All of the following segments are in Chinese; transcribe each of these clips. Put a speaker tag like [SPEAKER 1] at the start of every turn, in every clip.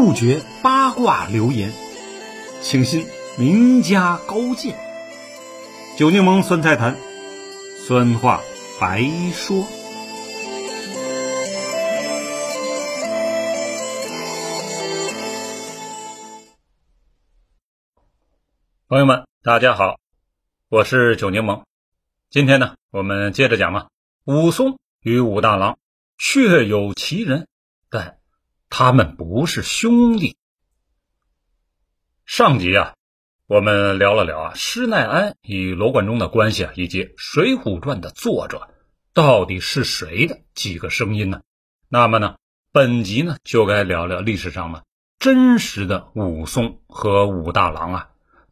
[SPEAKER 1] 杜绝八卦流言，请信名家高见。酒柠檬酸菜坛，酸话白说。朋友们，大家好，我是酒柠檬。今天呢，我们接着讲嘛。武松与武大郎确有其人，他们不是兄弟。上集啊，我们聊了聊啊，施耐庵与罗贯中的关系啊，以及《水浒传》的作者到底是谁的几个声音呢？那么呢，本集呢就该聊聊历史上呢真实的武松和武大郎啊，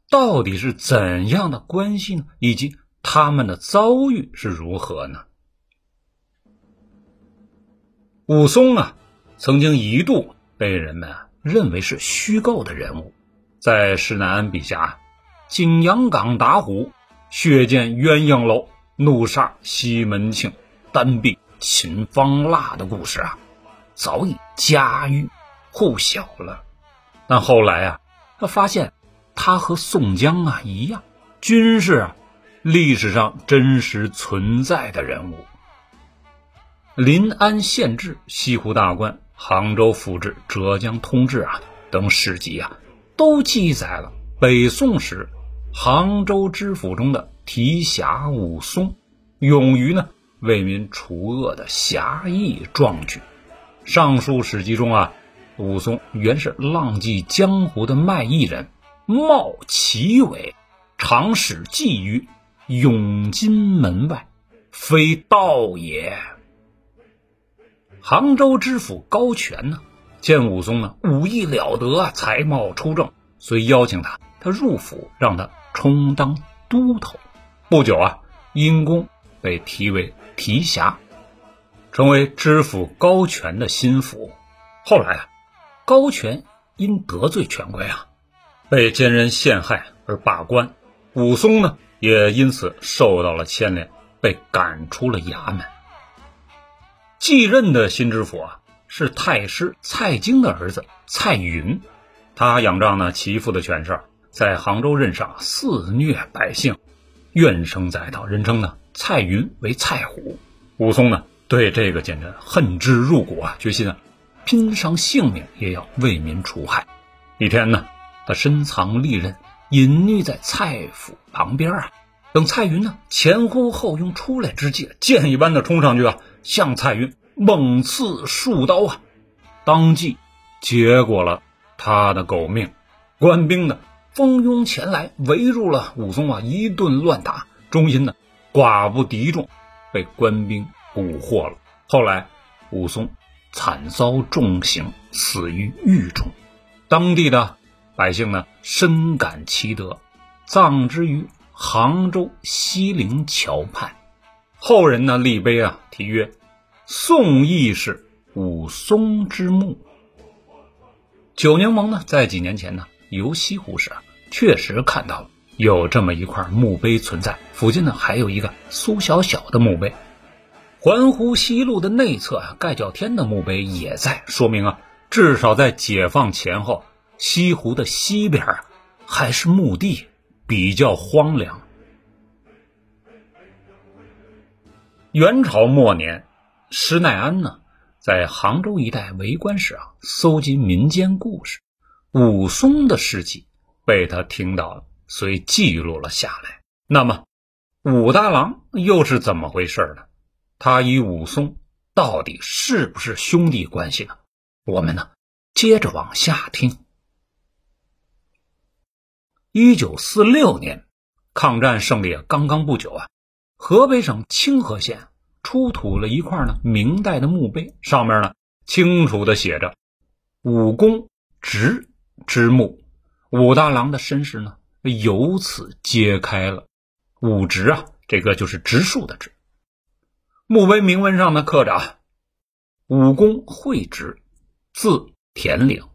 [SPEAKER 1] 到底是怎样的关系呢？以及他们的遭遇是如何呢？武松啊。曾经一度被人们认为是虚构的人物，在施耐庵笔下，景阳冈打虎、血溅鸳鸯楼、怒杀西门庆、单臂秦方腊的故事啊，早已家喻户晓了。但后来啊，他发现他和宋江啊一样，均是历史上真实存在的人物。临安县志、西湖大观。杭州府志、浙江通志啊等史籍啊，都记载了北宋时杭州知府中的提辖武松，勇于呢为民除恶的侠义壮举。上述史籍中啊，武松原是浪迹江湖的卖艺人，貌奇伟，常使妓于永金门外，非道也。杭州知府高权呢，见武松呢武艺了得，才貌出众，遂邀请他，他入府，让他充当都头。不久啊，因公被提为提辖，成为知府高权的心腹。后来啊，高权因得罪权贵啊，被奸人陷害而罢官，武松呢也因此受到了牵连，被赶出了衙门。继任的新知府啊，是太师蔡京的儿子蔡云。他仰仗呢其父的权势，在杭州任上肆虐百姓，怨声载道，人称呢蔡云为蔡虎。武松呢对这个奸臣恨之入骨啊，决心啊拼上性命也要为民除害。一天呢，他深藏利刃，隐匿在蔡府旁边啊。等蔡云呢前呼后拥出来之际，箭一般的冲上去啊。向蔡云猛刺数刀啊，当即结果了他的狗命。官兵呢蜂拥前来，围住了武松啊，一顿乱打，终因呢寡不敌众，被官兵捕获了。后来武松惨遭重刑，死于狱中。当地的百姓呢深感其德，葬之于杭州西泠桥畔。后人呢立碑啊，题曰：“宋义士武松之墓。”九柠檬呢，在几年前呢游西湖时啊，确实看到了有这么一块墓碑存在。附近呢还有一个苏小小的墓碑。环湖西路的内侧啊，盖叫天的墓碑也在，说明啊，至少在解放前后，西湖的西边啊还是墓地，比较荒凉。元朝末年，施耐庵呢在杭州一带为官时啊，搜集民间故事，武松的事迹被他听到了，遂记录了下来。那么，武大郎又是怎么回事呢？他与武松到底是不是兄弟关系呢？我们呢接着往下听。一九四六年，抗战胜利刚刚不久啊。河北省清河县出土了一块呢明代的墓碑，上面呢清楚的写着“武公直之墓”，武大郎的身世呢由此揭开了。武直啊，这个就是植树的植。墓碑铭文上呢刻着“武公会直，字田岭，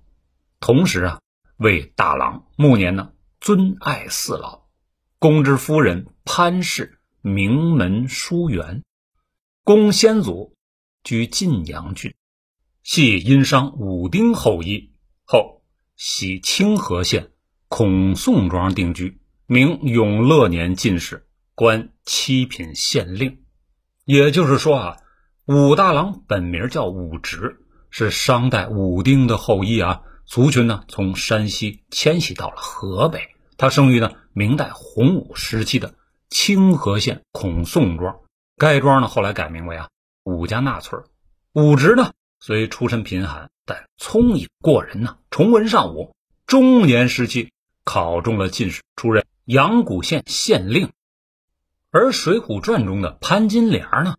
[SPEAKER 1] 同时啊为大郎。暮年呢尊爱四老，公之夫人潘氏。”名门书园，公先祖居晋阳郡，系殷商武丁后裔，后徙清河县孔宋庄定居，明永乐年进士，官七品县令。也就是说啊，武大郎本名叫武直，是商代武丁的后裔啊。族群呢从山西迁徙到了河北。他生于呢明代洪武时期的清河县孔宋庄。该庄呢后来改名为啊武家那村。武直呢虽出身贫寒，但聪颖过人呢，崇文尚武。中年时期考中了进士，出任阳谷县县令。而《水浒传》中的潘金莲呢，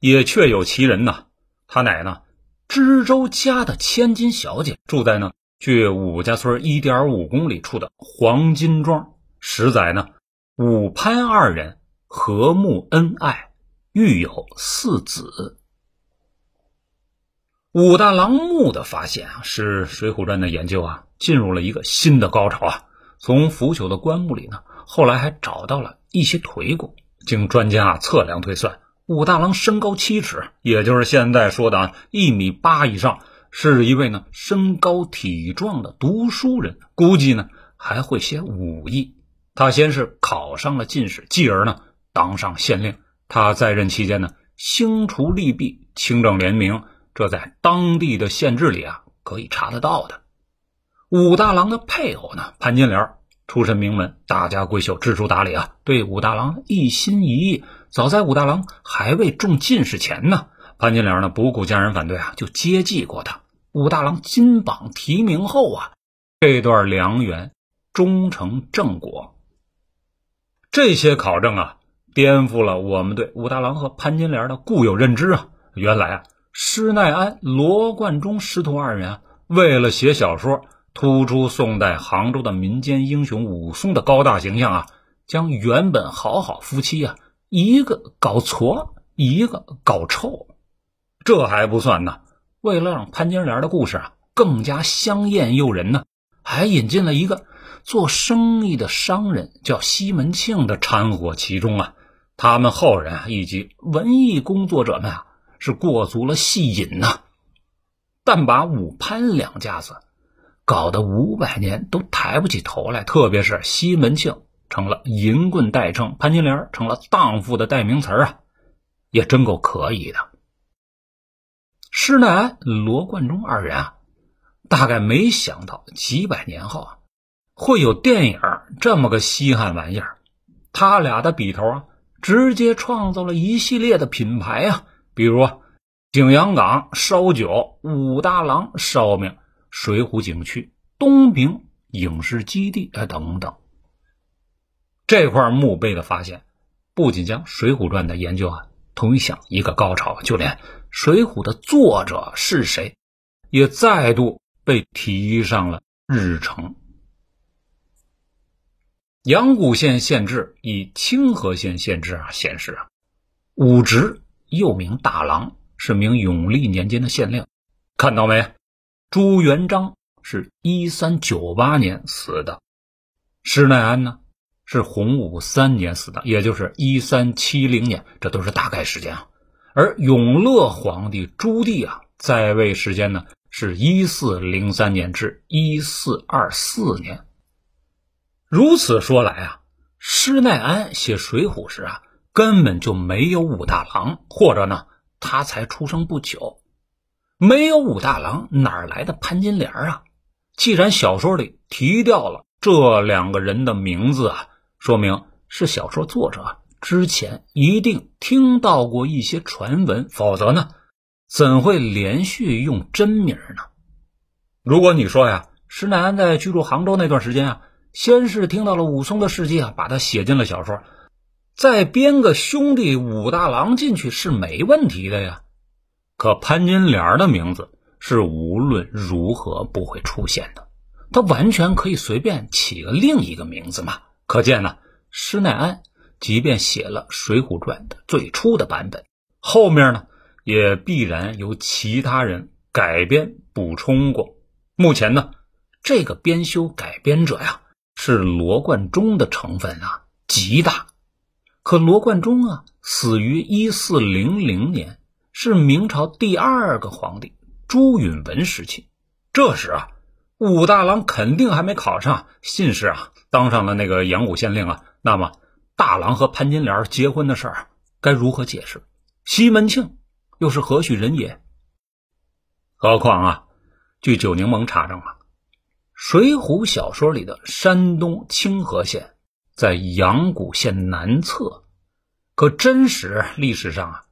[SPEAKER 1] 也确有其人呐。她乃呢知州家的千金小姐，住在呢距武家村一点五公里处的黄金庄。十载呢，武潘二人和睦恩爱，育有四子。武大郎墓的发现啊，是《水浒传》的研究啊进入了一个新的高潮啊。从腐朽的棺木里呢，后来还找到了一些腿骨。经专家测量推算，武大郎身高七尺，也就是现在说的啊一米八以上，是一位呢身高体壮的读书人，估计呢还会些武艺。他先是考上了进士，继而呢当上县令。他在任期间呢兴除利弊，清正廉明，这在当地的县志里啊可以查得到的。武大郎的配偶呢潘金莲。出身名门，大家闺秀，知书达理啊，对武大郎一心一意。早在武大郎还未中进士前呢，潘金莲呢不顾家人反对啊，就接济过他。武大郎金榜题名后啊，这段良缘终成正果。这些考证啊，颠覆了我们对武大郎和潘金莲的固有认知啊。原来啊，施耐庵、罗贯中师徒二人啊，为了写小说。突出宋代杭州的民间英雄武松的高大形象啊，将原本好好夫妻啊，一个搞矬，一个搞臭，这还不算呢。为了让潘金莲的故事啊更加香艳诱人呢，还引进了一个做生意的商人叫西门庆的掺和其中啊。他们后人啊以及文艺工作者们啊是过足了戏瘾呐，但把武潘两家子。搞得五百年都抬不起头来，特别是西门庆成了淫棍代称，潘金莲成了荡妇的代名词啊，也真够可以的。施耐庵、罗贯中二人啊，大概没想到几百年后啊，会有电影这么个稀罕玩意儿。他俩的笔头啊，直接创造了一系列的品牌啊，比如景阳冈烧酒、武大郎烧饼。水浒景区、东平影视基地啊等等，这块墓碑的发现，不仅将《水浒传》的研究啊推向一个高潮，就连《水浒》的作者是谁，也再度被提上了日程。阳谷县县志以清河县县志啊显示啊，武直又名大郎，是名永历年间的县令，看到没？朱元璋是一三九八年死的，施耐庵呢是洪武三年死的，也就是一三七零年，这都是大概时间啊。而永乐皇帝朱棣啊在位时间呢是一四零三年至一四二四年。如此说来啊，施耐庵写《水浒》时啊根本就没有武大郎，或者呢他才出生不久。没有武大郎，哪来的潘金莲啊？既然小说里提掉了这两个人的名字啊，说明是小说作者之前一定听到过一些传闻，否则呢，怎会连续用真名呢？如果你说呀，施耐庵在居住杭州那段时间啊，先是听到了武松的事迹啊，把它写进了小说，再编个兄弟武大郎进去是没问题的呀。可潘金莲的名字是无论如何不会出现的，他完全可以随便起个另一个名字嘛。可见呢，施耐庵即便写了《水浒传》的最初的版本，后面呢也必然由其他人改编补充过。目前呢，这个编修改编者呀是罗贯中的成分啊极大。可罗贯中啊死于一四零零年。是明朝第二个皇帝朱允文时期，这时啊，武大郎肯定还没考上信士啊，当上了那个阳谷县令啊。那么大郎和潘金莲结婚的事儿该如何解释？西门庆又是何许人也？何况啊，据九柠檬查证啊，《水浒》小说里的山东清河县在阳谷县南侧，可真实历史上啊，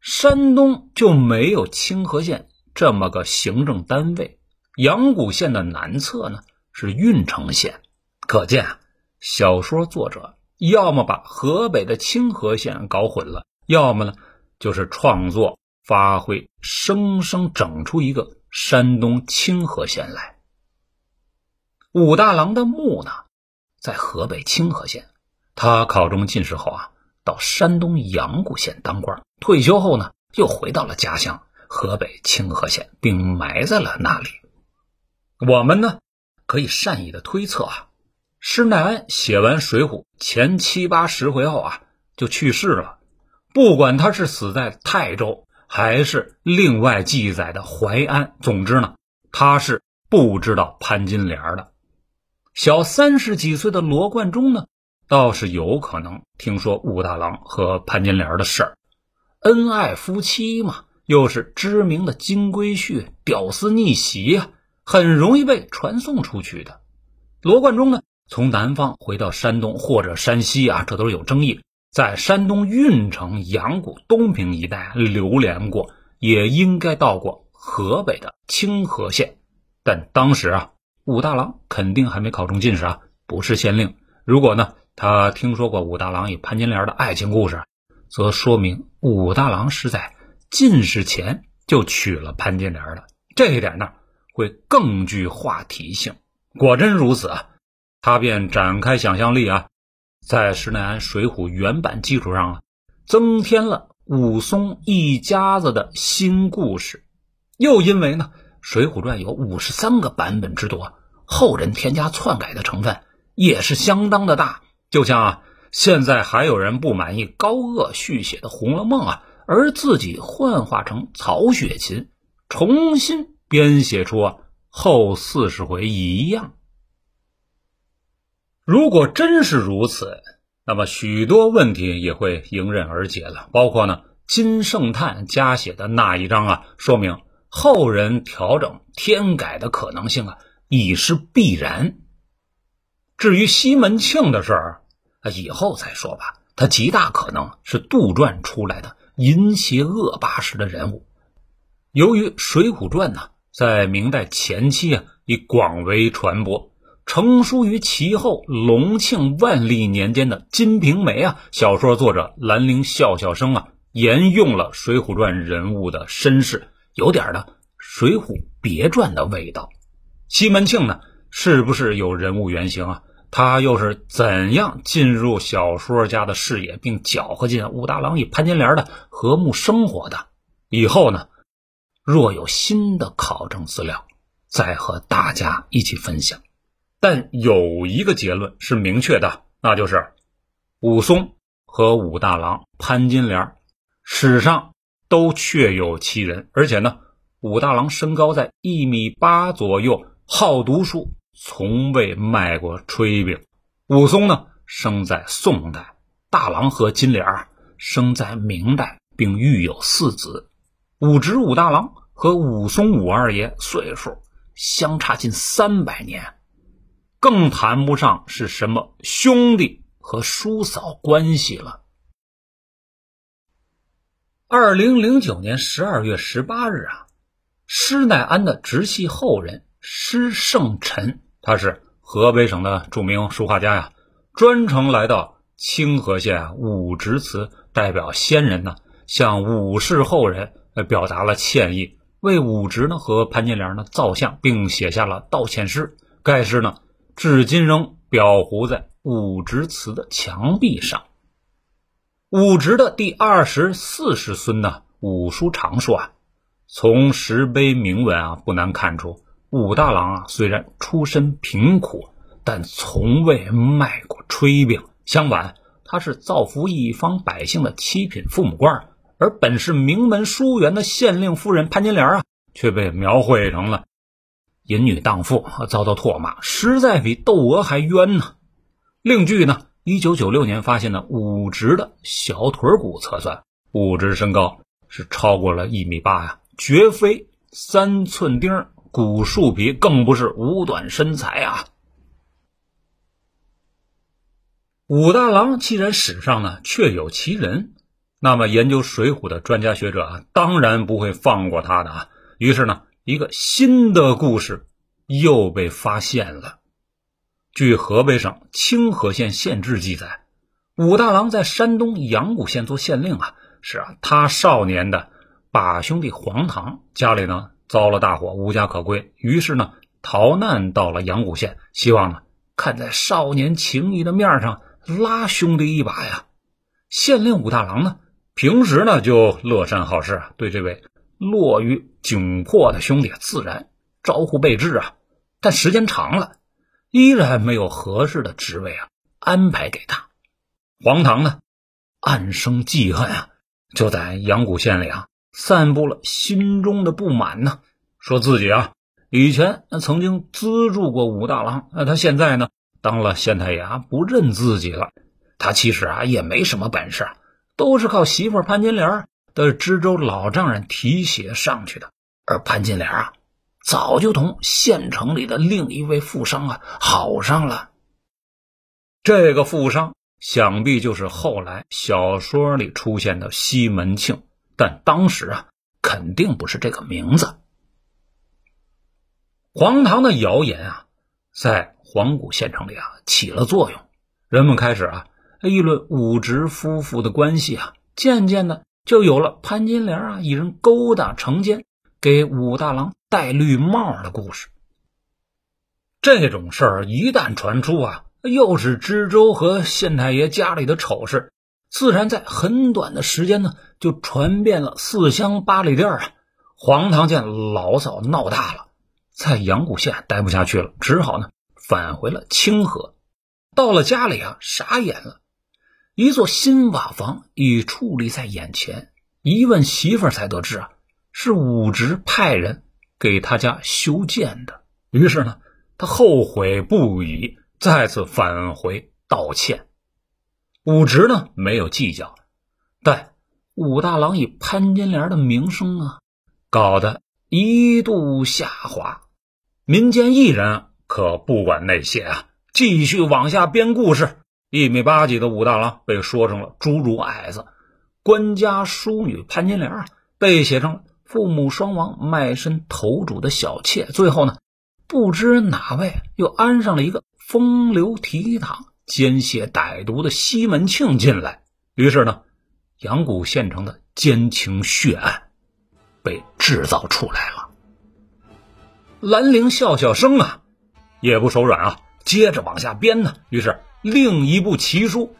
[SPEAKER 1] 山东就没有清河县这么个行政单位。阳谷县的南侧呢是郓城县，可见啊，小说作者要么把河北的清河县搞混了，要么呢就是创作发挥，生生整出一个山东清河县来。武大郎的墓呢在河北清河县，他考中进士后啊，到山东阳谷县当官，退休后呢又回到了家乡河北清河县，并埋在了那里。我们呢，可以善意的推测啊，施耐庵写完《水浒》前七八十回后啊，就去世了。不管他是死在泰州，还是另外记载的淮安，总之呢，他是不知道潘金莲的。小三十几岁的罗贯中呢，倒是有可能听说武大郎和潘金莲的事儿，恩爱夫妻嘛，又是知名的金龟婿，屌丝逆袭呀。很容易被传送出去的。罗贯中呢，从南方回到山东或者山西啊，这都是有争议。在山东郓城、阳谷、东平一带流连过，也应该到过河北的清河县。但当时啊，武大郎肯定还没考中进士啊，不是县令。如果呢，他听说过武大郎与潘金莲的爱情故事，则说明武大郎是在进士前就娶了潘金莲的。这一点呢？会更具话题性。果真如此啊，他便展开想象力啊，在施耐庵《水浒》原版基础上啊，增添了武松一家子的新故事。又因为呢，《水浒传》有五十三个版本之多，后人添加篡改的成分也是相当的大。就像啊，现在还有人不满意高鹗续写的《红楼梦》啊，而自己幻化成曹雪芹，重新。编写出后四十回一样。如果真是如此，那么许多问题也会迎刃而解了。包括呢，金圣叹加写的那一章啊，说明后人调整添改的可能性啊，已是必然。至于西门庆的事儿，以后再说吧。他极大可能是杜撰出来的淫邪恶霸式的人物。由于《水浒传》呢。在明代前期啊，已广为传播，成书于其后隆庆、万历年间的《金瓶梅》啊，小说作者兰陵笑笑生啊，沿用了《水浒传》人物的身世，有点的《水浒别传》的味道。西门庆呢，是不是有人物原型啊？他又是怎样进入小说家的视野，并搅和进武大郎与潘金莲的和睦生活的？以后呢？若有新的考证资料，再和大家一起分享。但有一个结论是明确的，那就是武松和武大郎、潘金莲史上都确有其人。而且呢，武大郎身高在一米八左右，好读书，从未卖过炊饼。武松呢，生在宋代；大郎和金莲生在明代，并育有四子。武直、武大郎和武松、武二爷岁数相差近三百年，更谈不上是什么兄弟和叔嫂关系了。二零零九年十二月十八日啊，施耐庵的直系后人施圣臣，他是河北省的著名书画家呀，专程来到清河县武直祠，代表先人呢，向武氏后人。表达了歉意，为武直呢和潘金莲呢造像，并写下了道歉诗。该诗呢，至今仍裱糊在武直祠的墙壁上。武直的第二十四世孙呢，武叔常说啊，从石碑铭文啊，不难看出，武大郎啊虽然出身贫苦，但从未卖过炊饼。相反，他是造福一方百姓的七品父母官。而本是名门书园的县令夫人潘金莲啊，却被描绘成了淫女荡妇，遭到唾骂，实在比窦娥还冤呢。另据呢，一九九六年发现的武直的小腿骨测算，武直身高是超过了一米八呀，绝非三寸钉古树皮，更不是五短身材啊。武大郎既然史上呢确有其人，那么研究《水浒》的专家学者啊，当然不会放过他的啊。于是呢。一个新的故事又被发现了。据河北省清河县县志记载，武大郎在山东阳谷县做县令啊。是啊，他少年的把兄弟黄堂家里呢遭了大火，无家可归，于是呢逃难到了阳谷县，希望呢看在少年情谊的面上拉兄弟一把呀。县令武大郎呢平时呢就乐善好施啊，对这位。落于窘迫的兄弟自然招呼备至啊，但时间长了，依然没有合适的职位啊安排给他。黄堂呢，暗生记恨啊，就在阳谷县里啊散布了心中的不满呢，说自己啊以前曾经资助过武大郎，那他现在呢当了县太爷不认自己了。他其实啊也没什么本事，都是靠媳妇潘金莲。的知州老丈人提携上去的，而潘金莲啊，早就同县城里的另一位富商啊好上了。这个富商想必就是后来小说里出现的西门庆，但当时啊，肯定不是这个名字。黄堂的谣言啊，在黄谷县城里啊起了作用，人们开始啊议论武直夫妇的关系啊，渐渐的。就有了潘金莲啊，一人勾搭成奸，给武大郎戴绿帽的故事。这种事儿一旦传出啊，又是知州和县太爷家里的丑事，自然在很短的时间呢，就传遍了四乡八里地啊。黄堂见牢骚闹大了，在阳谷县待不下去了，只好呢返回了清河。到了家里啊，傻眼了。一座新瓦房已矗立在眼前，一问媳妇儿才得知啊，是武直派人给他家修建的。于是呢，他后悔不已，再次返回道歉。武直呢没有计较，但武大郎以潘金莲的名声啊，搞得一度下滑。民间艺人可不管那些啊，继续往下编故事。一米八几的武大郎被说成了侏儒矮子，官家淑女潘金莲啊被写成了父母双亡卖身投主的小妾，最后呢，不知哪位又安上了一个风流倜傥、奸邪歹毒的西门庆进来，于是呢，阳谷县城的奸情血案被制造出来了。兰陵笑笑生啊，也不手软啊，接着往下编呢，于是。另一部奇书《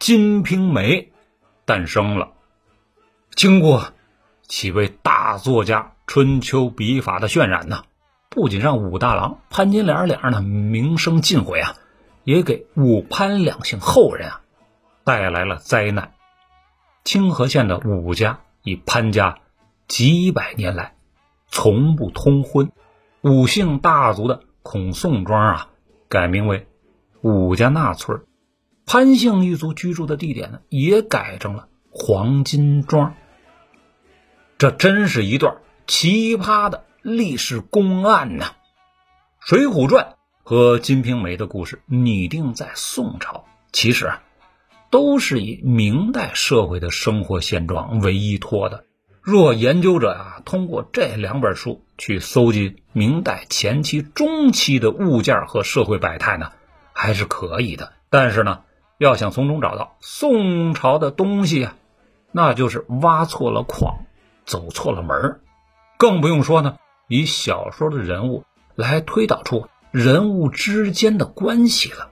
[SPEAKER 1] 金瓶梅》诞生了。经过几位大作家春秋笔法的渲染呢，不仅让武大郎、潘金莲两人的名声尽毁啊，也给武潘两姓后人啊带来了灾难。清河县的武家与潘家几百年来从不通婚，武姓大族的孔宋庄啊改名为。武家那村潘姓一族居住的地点呢，也改成了黄金庄。这真是一段奇葩的历史公案呐！《水浒传》和《金瓶梅》的故事拟定在宋朝，其实啊，都是以明代社会的生活现状为依托的。若研究者啊，通过这两本书去搜集明代前期、中期的物件和社会百态呢？还是可以的，但是呢，要想从中找到宋朝的东西啊，那就是挖错了矿，走错了门更不用说呢，以小说的人物来推导出人物之间的关系了。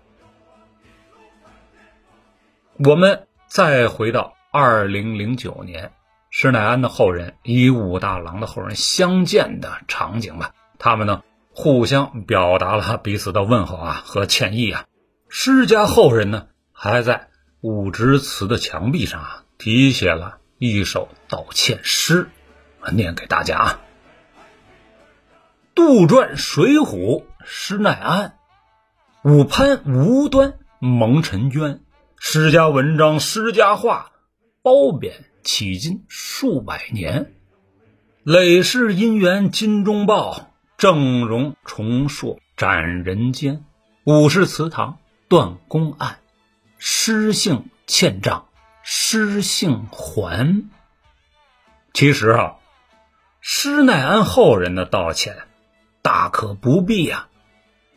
[SPEAKER 1] 我们再回到二零零九年，施耐庵的后人与武大郎的后人相见的场景吧，他们呢？互相表达了彼此的问候啊和歉意啊，施家后人呢还在武直祠的墙壁上啊题写了一首道歉诗，念给大家啊。杜撰水浒施耐庵，武攀无端蒙尘娟，施家文章施家话，褒贬迄今数百年。累世姻缘金钟报，正容重硕斩人间。武氏祠堂断公案，失姓欠账失姓还。其实啊，施耐庵后人的道歉。大可不必呀，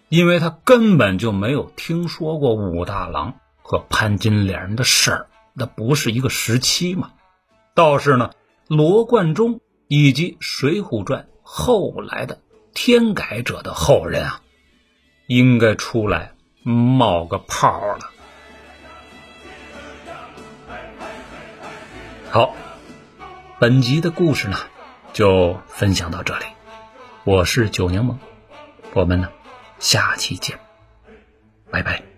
[SPEAKER 1] 因为他根本就没有听说过武大郎和潘金莲的事儿，那不是一个时期嘛。倒是呢，罗贯中以及《水浒传》后来的天改者的后人啊，应该出来冒个泡了。好，本集的故事呢，就分享到这里。我是九柠檬，我们呢，下期见，拜拜。